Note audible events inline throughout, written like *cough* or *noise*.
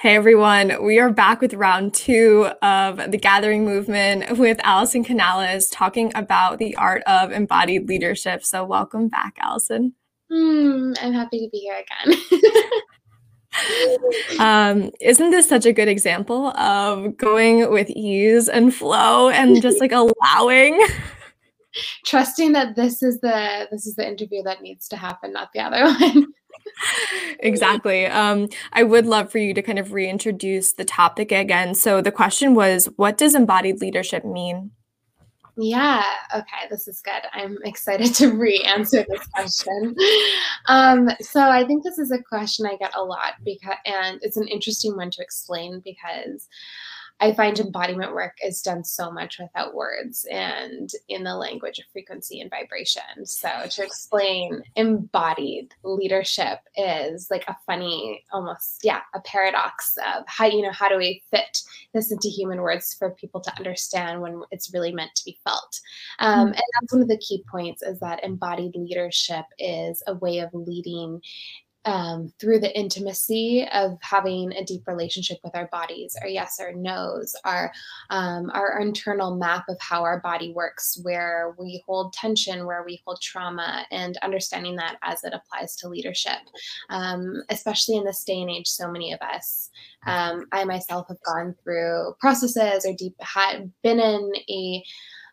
Hey everyone, we are back with round two of the Gathering Movement with Allison Canales talking about the art of embodied leadership. So, welcome back, Allison. Mm, I'm happy to be here again. *laughs* um, isn't this such a good example of going with ease and flow and just like allowing? *laughs* Trusting that this is the this is the interview that needs to happen, not the other *laughs* one exactly. Um, I would love for you to kind of reintroduce the topic again. So the question was, what does embodied leadership mean? Yeah, okay, this is good. I'm excited to re answer this question. Um, so, I think this is a question I get a lot because, and it's an interesting one to explain because I find embodiment work is done so much without words and in the language of frequency and vibration. So, to explain embodied leadership is like a funny, almost, yeah, a paradox of how, you know, how do we fit this into human words for people to understand when it's really meant to be felt? Um, mm-hmm. And that's one of the key points is that embodied leadership is a way of leading um, through the intimacy of having a deep relationship with our bodies, our yes, or no's, our um, our internal map of how our body works, where we hold tension, where we hold trauma, and understanding that as it applies to leadership, um, especially in this day and age. So many of us, um, I myself, have gone through processes or deep had been in a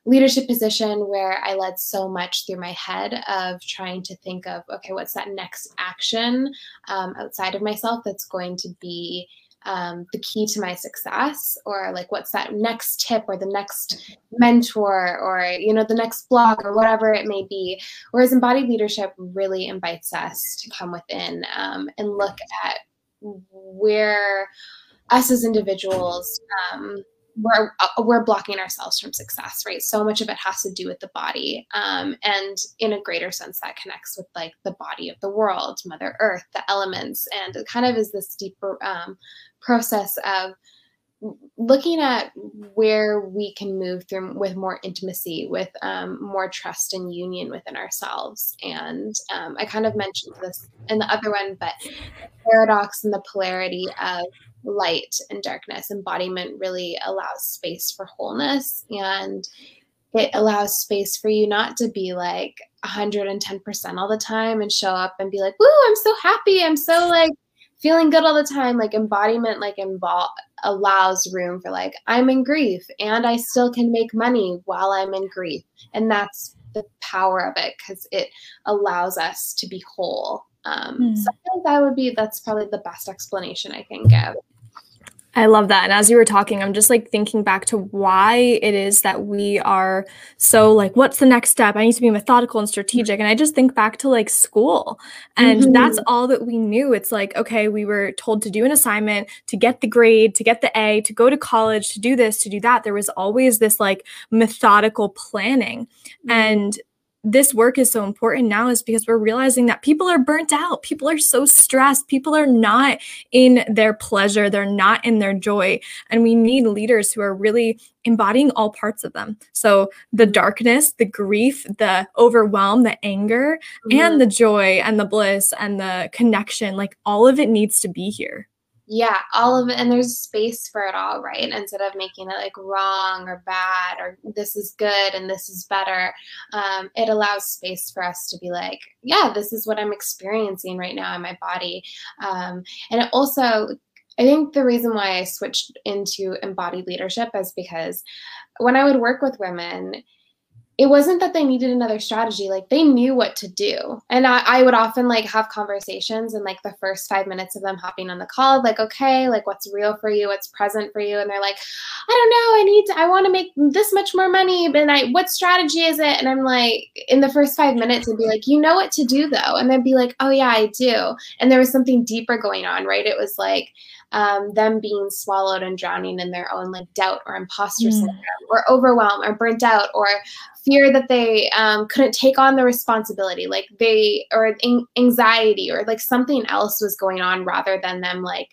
leadership position where I led so much through my head of trying to think of, okay, what's that next action um, outside of myself that's going to be um, the key to my success? Or like what's that next tip or the next mentor or you know the next blog or whatever it may be? Whereas embodied leadership really invites us to come within um, and look at where us as individuals um, we're uh, we're blocking ourselves from success right? So much of it has to do with the body um, and in a greater sense that connects with like the body of the world mother earth the elements and it kind of is this deeper um, process of looking at where we can move through with more intimacy with um, more trust and union within ourselves. And um, i kind of mentioned this in the other one but the paradox and the polarity of light and darkness. Embodiment really allows space for wholeness and it allows space for you not to be like 110% all the time and show up and be like, woo, I'm so happy. I'm so like feeling good all the time. Like embodiment, like involve allows room for like, I'm in grief and I still can make money while I'm in grief. And that's the power of it because it allows us to be whole. Um, mm. So I think that would be, that's probably the best explanation I can give. I love that. And as you were talking, I'm just like thinking back to why it is that we are so like, what's the next step? I need to be methodical and strategic. And I just think back to like school, and mm-hmm. that's all that we knew. It's like, okay, we were told to do an assignment, to get the grade, to get the A, to go to college, to do this, to do that. There was always this like methodical planning. Mm-hmm. And this work is so important now is because we're realizing that people are burnt out. People are so stressed. People are not in their pleasure. They're not in their joy. And we need leaders who are really embodying all parts of them. So the darkness, the grief, the overwhelm, the anger, mm-hmm. and the joy and the bliss and the connection like all of it needs to be here yeah all of it and there's space for it all right? Instead of making it like wrong or bad or this is good and this is better um, it allows space for us to be like yeah this is what i'm experiencing right now in my body um, and it also i think the reason why i switched into embodied leadership is because when i would work with women it wasn't that they needed another strategy like they knew what to do. And I, I, would often like have conversations and like the first five minutes of them hopping on the call like okay like what's real for you? What's present for you? And they're like i don't know. I need to i want to make this much more money but i what strategy is it? And i'm like in the first five minutes i'd be like you know what to do though. And they'd be like oh yeah i do. And there was something deeper going on right? It was like um, them being swallowed and drowning in their own like doubt or imposter mm. syndrome or overwhelm or burnt out or fear that they um, couldn't take on the responsibility like they or anxiety or like something else was going on rather than them like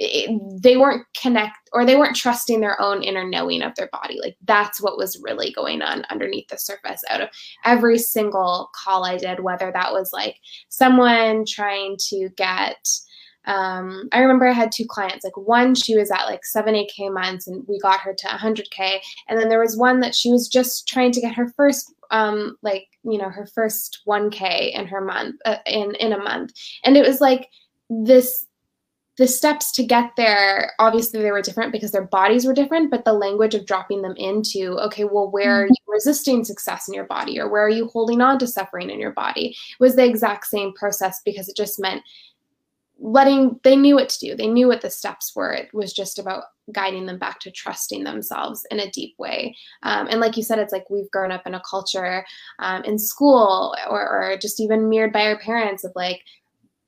it, they weren't connect or they weren't trusting their own inner knowing of their body like that's what was really going on underneath the surface out of every single call i did whether that was like someone trying to get um, I remember I had two clients. Like one, she was at like seven, eight k months, and we got her to 100k. And then there was one that she was just trying to get her first, um, like you know, her first 1k in her month, uh, in in a month, and it was like this the steps to get there obviously they were different because their bodies were different but the language of dropping them into okay well where are mm-hmm. you resisting success in your body or where are you holding on to suffering in your body was the exact same process because it just meant letting they knew what to do. They knew what the steps were. It was just about guiding them back to trusting themselves in a deep way. Um, and like you said it's like we've grown up in a culture um, in school or, or just even mirrored by our parents of like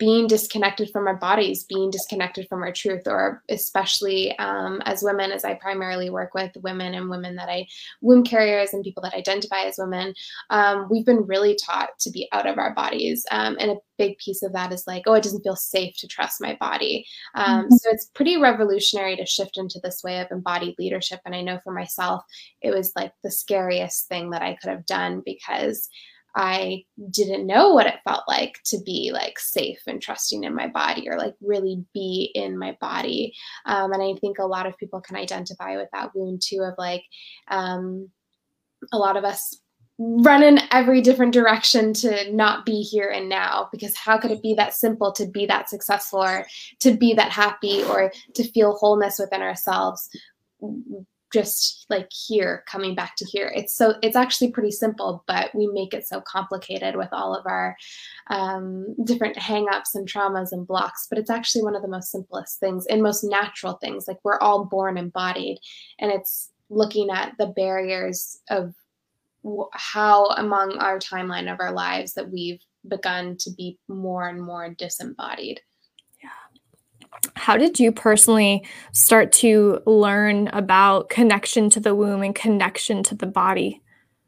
being disconnected from our bodies, being disconnected from our truth, or especially um, as women, as I primarily work with women and women that I womb carriers and people that identify as women, um, we've been really taught to be out of our bodies. Um, and a big piece of that is like, oh, it doesn't feel safe to trust my body. Um, mm-hmm. So it's pretty revolutionary to shift into this way of embodied leadership. And I know for myself, it was like the scariest thing that I could have done because I didn't know what it felt like to be like safe and trusting in my body or like really be in my body. Um, and I think a lot of people can identify with that wound too of like um, a lot of us run in every different direction to not be here and now because how could it be that simple to be that successful or to be that happy or to feel wholeness within ourselves just like here coming back to here. It's so it's actually pretty simple but we make it so complicated with all of our um, different hangups and traumas and blocks but it's actually one of the most simplest things and most natural things. Like we're all born embodied and it's looking at the barriers of how among our timeline of our lives that we've begun to be more and more disembodied how did you personally start to learn about connection to the womb and connection to the body?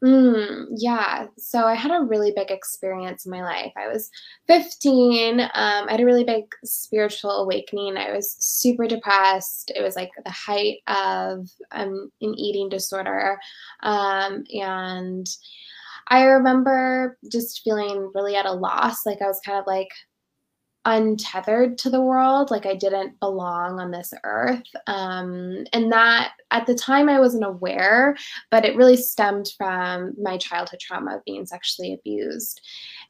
Mm, yeah. So I had a really big experience in my life. I was 15. Um, I had a really big spiritual awakening. I was super depressed. It was like the height of um, an eating disorder. Um, and I remember just feeling really at a loss. Like I was kind of like, untethered to the world like i didn't belong on this earth. Um, and that at the time i wasn't aware but it really stemmed from my childhood trauma of being sexually abused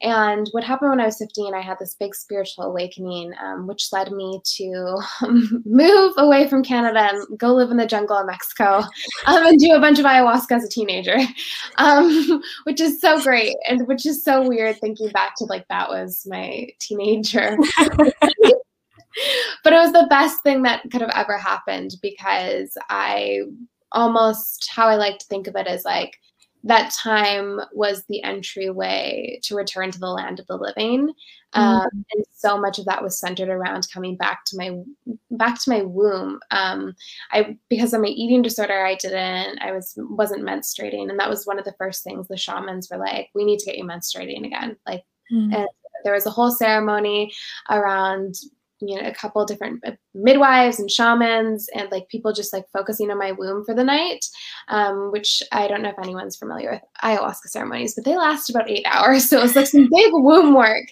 and what happened when I was 15, I had this big spiritual awakening, um, which led me to *laughs* move away from Canada and go live in the jungle in Mexico *laughs* um, and do a bunch of ayahuasca as a teenager, *laughs* um, which is so great and which is so weird thinking back to like that was my teenager. but it was the best thing that could have ever happened because I almost how I like to think of it as like that time was the entryway to return to the land of the living mm-hmm. um, and so much of that was centered around coming back to my back to my womb um, i because of my eating disorder i didn't i was wasn't menstruating and that was one of the first things the shamans were like we need to get you menstruating again like mm-hmm. and there was a whole ceremony around you know a couple different uh, midwives and shamans and like people just like focusing on my womb for the night um, which i don't know if anyone's familiar with ayahuasca ceremonies but they last about eight *laughs* hours so it was like some big womb work.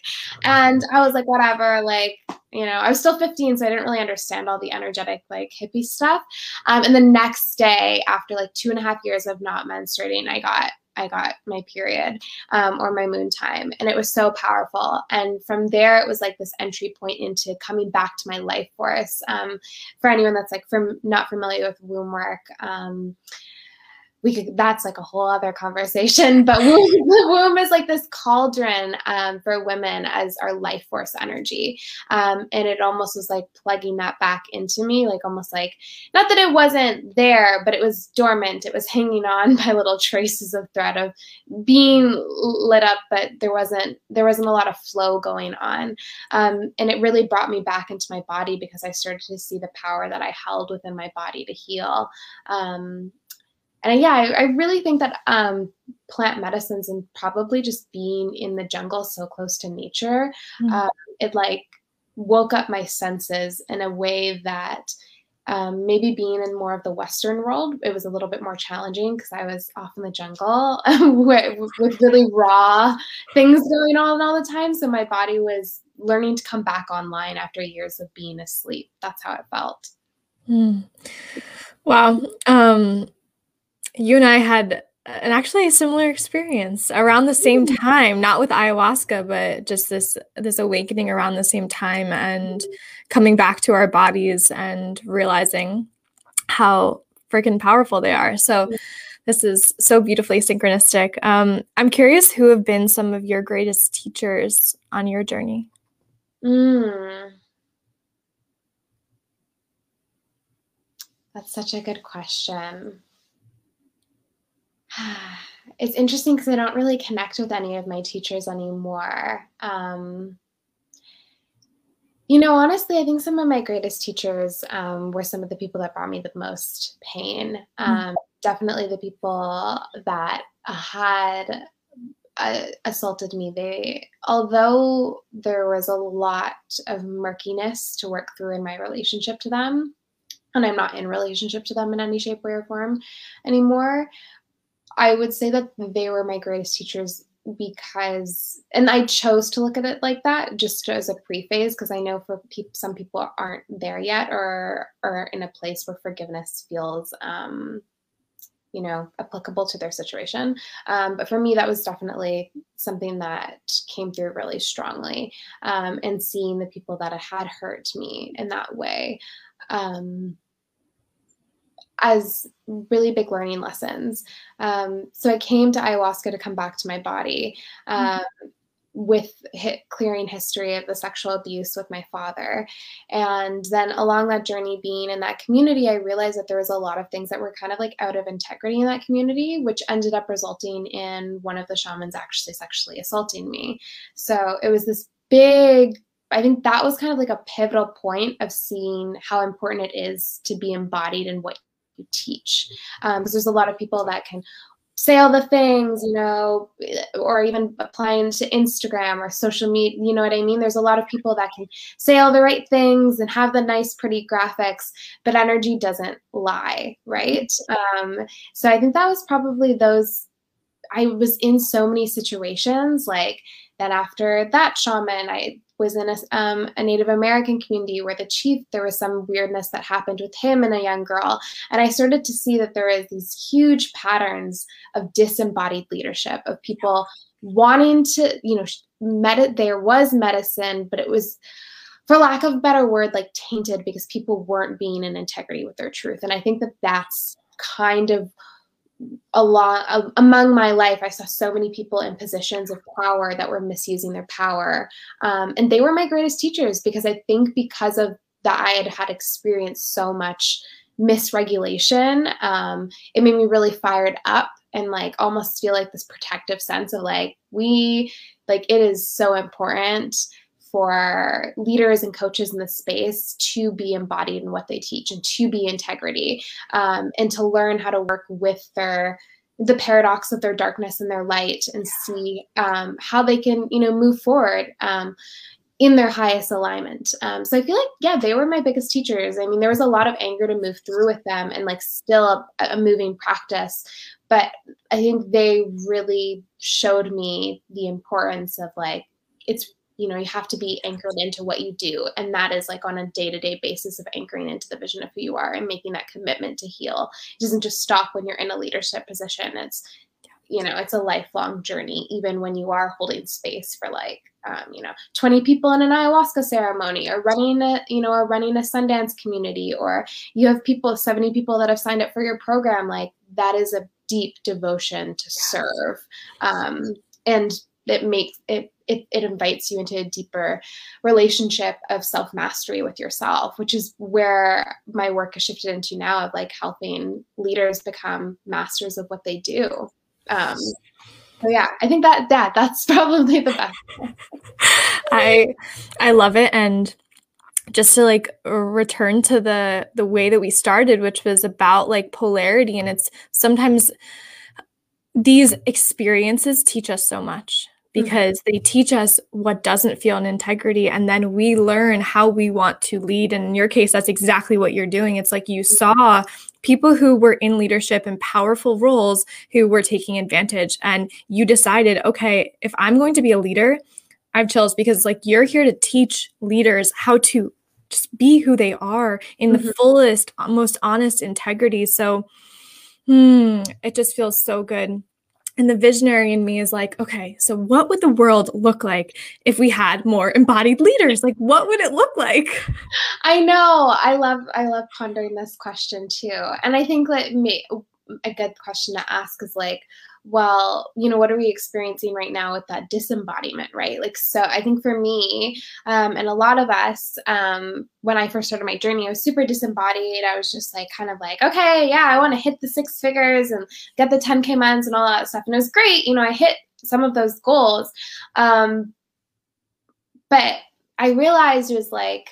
And i was like whatever like you know i was still 15 so i didn't really understand all the energetic like hippie stuff. Um, and the next day after like two and a half years of not menstruating i got I got my period um, or my moon time. And it was so powerful. And from there, it was like this entry point into coming back to my life force. Um, for anyone that's like from not familiar with womb work, um, we could that's like a whole other conversation but *laughs* womb, the womb is like this cauldron um, for women as our life force energy. Um, and it almost was like plugging that back into me like almost like not that it wasn't there but it was dormant. It was hanging on *laughs* by little traces of thread of being lit up but there wasn't there wasn't a lot of flow going on. Um, and it really brought me back into my body because i started to see the power that i held within my body to heal. Um, and yeah, I, I really think that um, plant medicines and probably just being in the jungle so close to nature, mm-hmm. uh, it like woke up my senses in a way that Um, maybe being in more of the Western world, it was a little bit more challenging because I was off in the jungle *laughs* with, with really raw things going on all the time. So my body was learning to come back online after years of being asleep. That's how it felt. Mm. Wow. Um, you and I had and actually a similar experience around the same time not with ayahuasca but just this this awakening around the same time and coming back to our bodies and realizing how freaking powerful they are. So this is so beautifully synchronistic. Um, i'm curious who have been some of your greatest teachers on your journey? Mm. that's such a good question *sighs* it's interesting because I don't really connect with any of my teachers anymore. Um, you know, honestly, I think some of my greatest teachers um, were some of the people that brought me the most pain. Hmm. Um, mm-hmm. Definitely the people that had uh, assaulted me. They, although there was a lot of murkiness to work through in my relationship to them, and I'm not in relationship to them in any shape, way, or form anymore. I would say that they were my greatest teachers because and I chose to look at it like that just as a preface because I know for pe- some people aren't there yet or are in a place where forgiveness feels um, you know applicable to their situation. Um, but for me that was definitely something that came through really strongly um, and seeing the people that had hurt me in that way. Um, as really big learning lessons. Um, so I came to ayahuasca to come back to my body um, mm-hmm. with hit, clearing history of the sexual abuse with my father. And then along that journey, being in that community, I realized that there was a lot of things that were kind of like out of integrity in that community, which ended up resulting in one of the shamans actually sexually assaulting me. So it was this big I think that was kind of like a pivotal point of seeing how important it is to be embodied in what you teach. Because um, there's a lot of people that can say all the things you know or even applying to instagram or social media you know what i mean? There's a lot of people that can say all the right things and have the nice pretty graphics but energy doesn't lie right? Um, so i think that was probably those i was in so many situations like that after that shaman i was in a, um, a, Native American community where the chief, there was some weirdness that happened with him and a young girl. And I started to see that there is these huge patterns of disembodied leadership, of people wanting to, you know, med- there was medicine, but it was, for lack of a better word, like tainted because people weren't being in integrity with their truth. And I think that that's kind of a lot among my life i saw so many people in positions of power that were misusing their power. Um, and they were my greatest teachers because i think because of that i had had experienced so much misregulation. Um, it made me really fired up and like almost feel like this protective sense of like we like it is so important for leaders and coaches in the space to be embodied in what they teach and to be integrity um, and to learn how to work with their the paradox of their darkness and their light and see um, how they can you know move forward um, in their highest alignment. Um, so i feel like yeah they were my biggest teachers. I mean there was a lot of anger to move through with them and like still a, a moving practice but i think they really showed me the importance of like it's you know you have to be anchored into what you do. And that is like on a day-to-day basis of anchoring into the vision of who you are and making that commitment to heal. It doesn't just stop when you're in a leadership position. It's you know it's a lifelong journey even when you are holding space for like um, you know 20 people in an ayahuasca ceremony or running a you know or running a sundance community or you have people 70 people that have signed up for your program like that is a deep devotion to serve. Um, and it makes it it, it invites you into a deeper relationship of self mastery with yourself, which is where my work has shifted into now of like helping leaders become masters of what they do. Um, so yeah, I think that that that's *laughs* probably the best. I I love it and just to like return to the the way that we started which was about like polarity and it's sometimes these experiences teach us so much because mm-hmm. they teach us what doesn't feel an integrity and then we learn how we want to lead and in your case that's exactly what you're doing it's like you mm-hmm. saw people who were in leadership and powerful roles who were taking advantage and you decided okay if i'm going to be a leader i have chills because like you're here to teach leaders how to just be who they are in mm-hmm. the fullest most honest integrity so hmm, it just feels so good and the visionary in me is like, okay, so what would the world look like if we had more embodied leaders? Like what would it look like? I know. I love I love pondering this question too. And I think that me, a good question to ask is like, well, you know, what are we experiencing right now with that disembodiment, right? Like, so I think for me, um, and a lot of us, um, when I first started my journey, I was super disembodied. I was just like, kind of like, okay, yeah, I want to hit the six figures and get the 10K months and all that stuff. And it was great. You know, I hit some of those goals. Um, but I realized was like,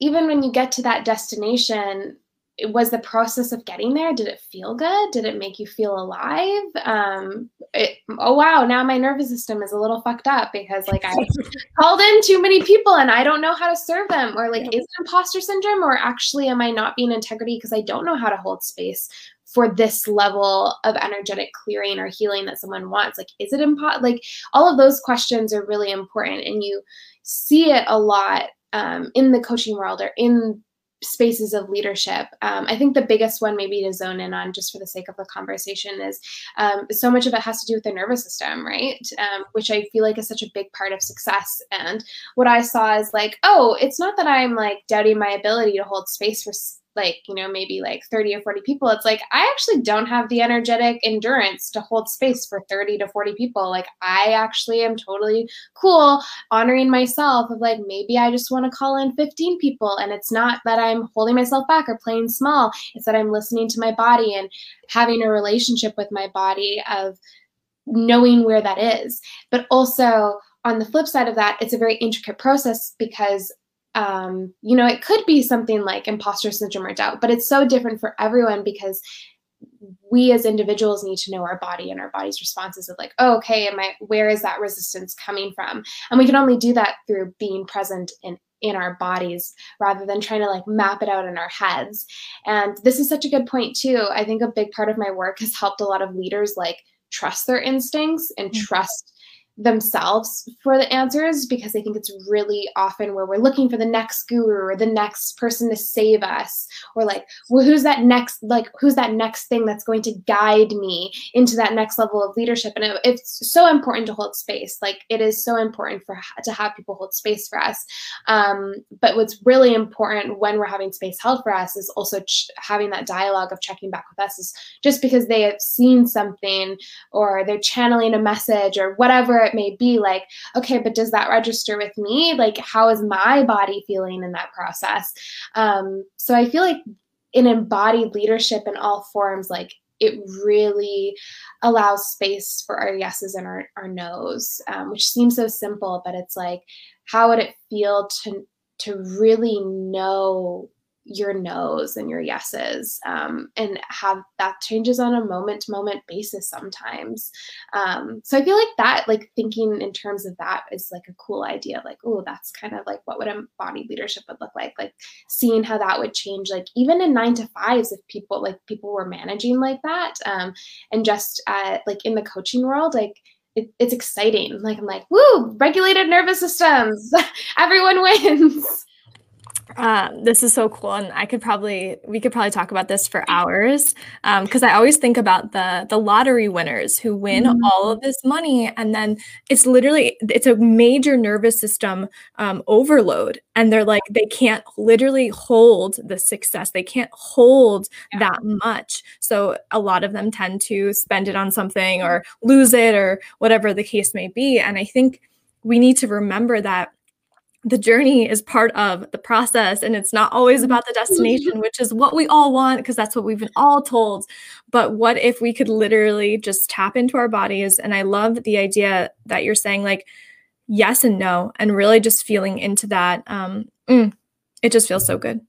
even when you get to that destination, was the process of getting there did it feel good? Did it make you feel alive? Um it, oh wow now my nervous system is a little fucked up because like i *laughs* called in too many people and i don't know how to serve them or like yeah. is it imposter syndrome or actually am i not being integrity? Because i don't know how to hold space for this level of energetic clearing or healing that someone wants. Like is it impo like all of those questions are really important and you see it a lot um, in the coaching world or in spaces of leadership. Um, I think the biggest one, maybe to zone in on just for the sake of the conversation, is um, so much of it has to do with the nervous system, right? Um, which I feel like is such a big part of success. And what I saw is like, oh, it's not that I'm like doubting my ability to hold space for like you know maybe like 30 or 40 people it's like i actually don't have the energetic endurance to hold space for 30 to 40 people. Like i actually am totally cool honoring myself of like maybe i just want to call in 15 people and it's not that i'm holding myself back or playing small it's that i'm listening to my body and having a relationship with my body of knowing where that is. But also on the flip side of that, it's a very intricate process because um, you know, it could be something like imposter syndrome or doubt, but it's so different for everyone because we as individuals need to know our body and our body's responses of like, oh, okay, am I where is that resistance coming from? And we can only do that through being present in in our bodies rather than trying to like map it out in our heads. And this is such a good point too. I think a big part of my work has helped a lot of leaders like trust their instincts and mm-hmm. trust themselves for the answers because I think it's really often where we're looking for the next guru or the next person to save us or like well who's that next like who's that next thing that's going to guide me into that next level of leadership? And it, it's so important to hold space. Like it is so important for to have people hold space for us. Um, but what's really important when we're having space held for us is also ch- having that dialogue of checking back with us is just because they have seen something or they're channeling a message or whatever it may be like okay but does that register with me? Like how is my body feeling in that process? Um, so i feel like in embodied leadership in all forms like it really allows space for our yeses and our, our nos um, which seems so simple but it's like how would it feel to to really know your no's and your yeses um, and have that changes on a moment to moment basis sometimes. Um, so i feel like that like thinking in terms of that is like a cool idea like oh that's kind of like what would embodied leadership would look like like seeing how that would change like even in nine to fives if people like people were managing like that um, and just uh, like in the coaching world like it, it's exciting. Like i'm like woo regulated nervous systems. *laughs* Everyone wins um, this is so cool, and I could probably we could probably talk about this for hours because um, I always think about the the lottery winners who win mm-hmm. all of this money, and then it's literally it's a major nervous system um, overload, and they're like they can't literally hold the success, they can't hold yeah. that much, so a lot of them tend to spend it on something or lose it or whatever the case may be, and I think we need to remember that the journey is part of the process and it's not always about the destination which is what we all want because that's what we've been all told but what if we could literally just tap into our bodies and i love the idea that you're saying like yes and no and really just feeling into that um mm, it just feels so good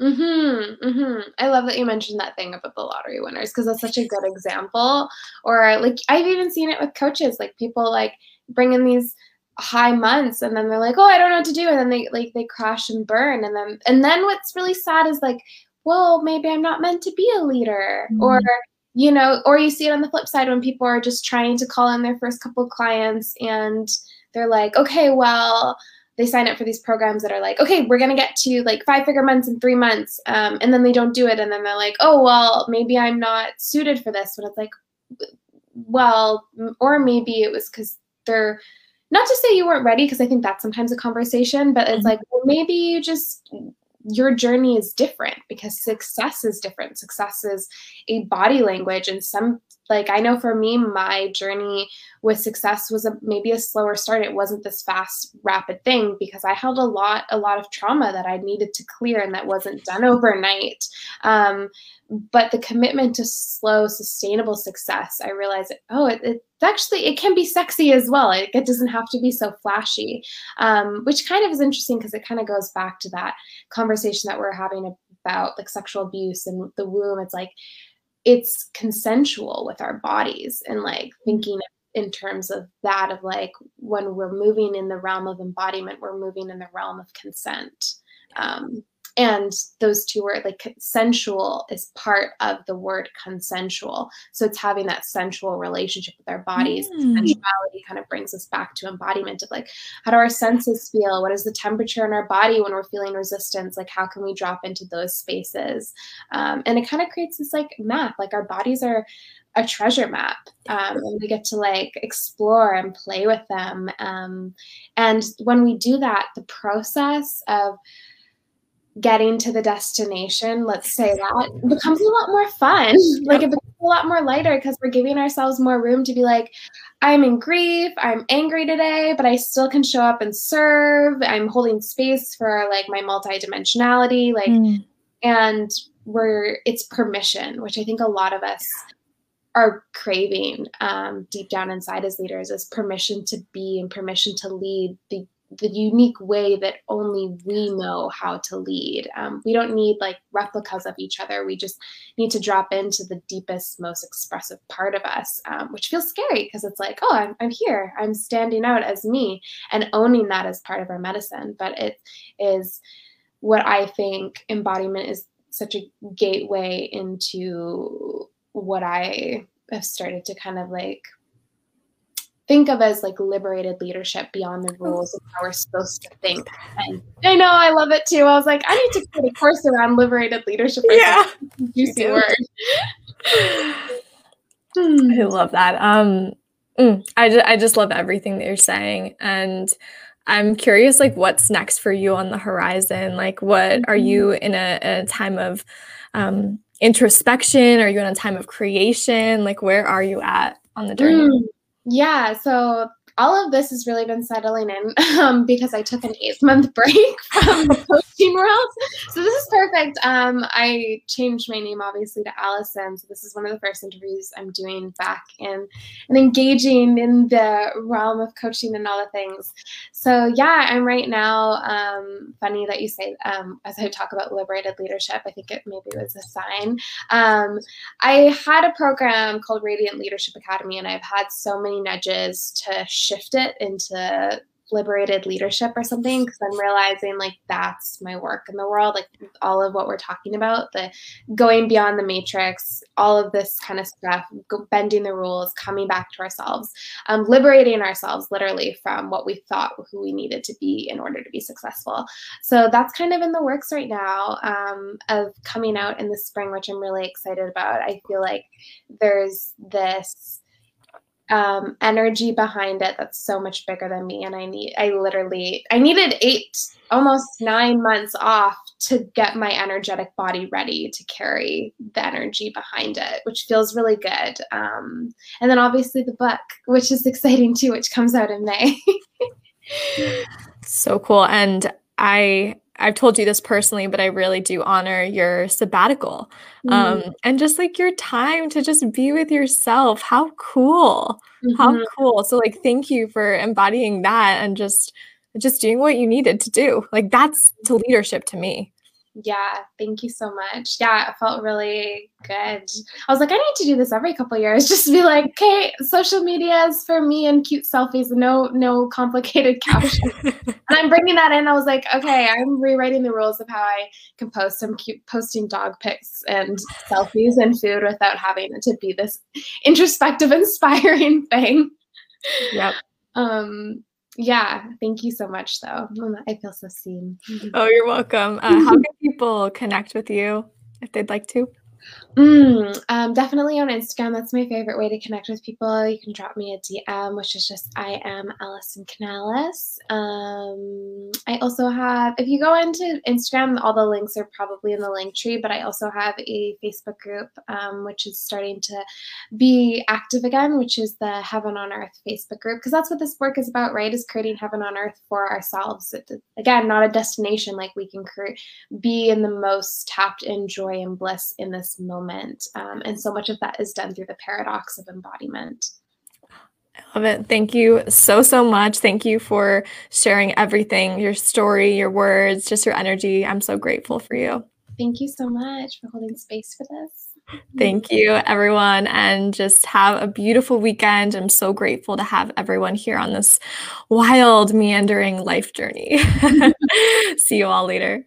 Mhm. Mhm. I love that you mentioned that thing about the lottery winners because that's such a good example. Or like I've even seen it with coaches, like people like bring in these high months and then they're like, oh, I don't know what to do. And then they like they crash and burn. And then and then what's really sad is like, well, maybe I'm not meant to be a leader. Mm-hmm. Or you know, or you see it on the flip side when people are just trying to call in their first couple clients and they're like, okay, well, they sign up for these programs that are like, okay, we're gonna get to like five figure months in three months, um, and then they don't do it, and then they're like, oh well, maybe I'm not suited for this. But it's like, well, or maybe it was because they're not to say you weren't ready, because I think that's sometimes a conversation, but it's mm-hmm. like, well, maybe you just your journey is different because success is different. Success is a body language, and some like I know for me, my journey with success was a, maybe a slower start. It wasn't this fast, rapid thing because I held a lot, a lot of trauma that I needed to clear, and that wasn't done overnight. Um, but the commitment to slow, sustainable success, I realized, oh, it, it's actually it can be sexy as well. It, it doesn't have to be so flashy, um, which kind of is interesting because it kind of goes back to that conversation that we're having about like sexual abuse and the womb. It's like it's consensual with our bodies and like thinking in terms of that of like when we're moving in the realm of embodiment we're moving in the realm of consent um, and those two words like sensual is part of the word consensual. So it's having that sensual relationship with our bodies. Mm. sensuality kind of brings us back to embodiment of like how do our senses feel? What is the temperature in our body when we're feeling resistance? Like how can we drop into those spaces? Um, and it kind of creates this like map. Like our bodies are a treasure map um, and we get to like explore and play with them. Um, and when we do that the process of getting to the destination, let's say that, becomes a lot more fun. *laughs* Like it becomes a lot more lighter because we're giving ourselves more room to be like, I'm in grief, I'm angry today, but I still can show up and serve. I'm holding space for like my multidimensionality. Like, mm. and we're, it's permission, which I think a lot of us are craving um, deep down inside as leaders is permission to be and permission to lead the the unique way that only we know how to lead. Um, we don't need like replicas of each other. We just need to drop into the deepest, most expressive part of us, um, which feels scary because it's like, oh, I'm, I'm here. I'm standing out as me and owning that as part of our medicine. But it is what I think embodiment is such a gateway into what I have started to kind of like think of as like liberated leadership beyond the rules of how we're supposed to think. And I know I love it too. I was like, I need to create a course around liberated leadership. Yeah, juicy word. I love that. Um, mm, I just, I just love everything that you're saying, and I'm curious, like, what's next for you on the horizon? Like, what are you mm-hmm. in a, a time of um, introspection? Are you in a time of creation? Like, where are you at on the journey? Mm. Yeah, so all of this has really been settling in *laughs* um, because I took an eight month *laughs* break from the coaching world. So this is perfect. Um, I changed my name obviously to Allison. So this is one of the first interviews I'm doing back in and engaging in the realm of coaching and all the things. So yeah, I'm right now. Um, funny that you say um, as I talk about liberated leadership. I think it maybe was a sign. Um, I had a program called Radiant Leadership Academy, and I've had so many nudges to shift it into liberated leadership or something because I'm realizing like that's my work in the world like all of what we're talking about the going beyond the matrix all of this kind of stuff bending the rules coming back to ourselves um, liberating ourselves literally from what we thought who we needed to be in order to be successful. So that's kind of in the works right now um, of coming out in the spring which I'm really excited about. I feel like there's this um, energy behind it that's so much bigger than me. And I need, I literally, I needed eight, almost nine months off to get my energetic body ready to carry the energy behind it, which feels really good. Um, and then obviously the book, which is exciting too, which comes out in May. *laughs* so cool. And I I've told you this personally, but I really do honor your sabbatical mm. um, and just like your time to just be with yourself. How cool! Mm-hmm. How cool! So like, thank you for embodying that and just just doing what you needed to do. Like that's to leadership to me. Yeah, thank you so much. Yeah, it felt really good. I was like, I need to do this every couple years, *laughs* just to be like, okay, social media is for me and cute selfies, no no complicated *laughs* captions. and I'm bringing that in. I was like, okay, I'm rewriting the rules of how I can post. I'm cute posting dog pics and selfies and food without having it to be this introspective, *laughs* inspiring thing. Yep. Um, yeah, thank you so much, though. I feel so seen. Oh, you're welcome. Uh, how can people connect with you if they'd like to? Mm, um, definitely on Instagram. That's my favorite way to connect with people. You can drop me a DM, which is just I am Allison Canales. Um, I also have, if you go into Instagram, all the links are probably in the link tree, but I also have a Facebook group, um, which is starting to be active again, which is the Heaven on Earth Facebook group, because that's what this work is about, right? Is creating heaven on earth for ourselves. Again, not a destination, like we can create, be in the most tapped in joy and bliss in this moment. Um, and so much of that is done through the paradox of embodiment. I love it. Thank you so, so much. Thank you for sharing everything your story, your words, just your energy. I'm so grateful for you. Thank you so much for holding space for this. Thank you, everyone. And just have a beautiful weekend. I'm so grateful to have everyone here on this wild, meandering life journey. *laughs* See you all later.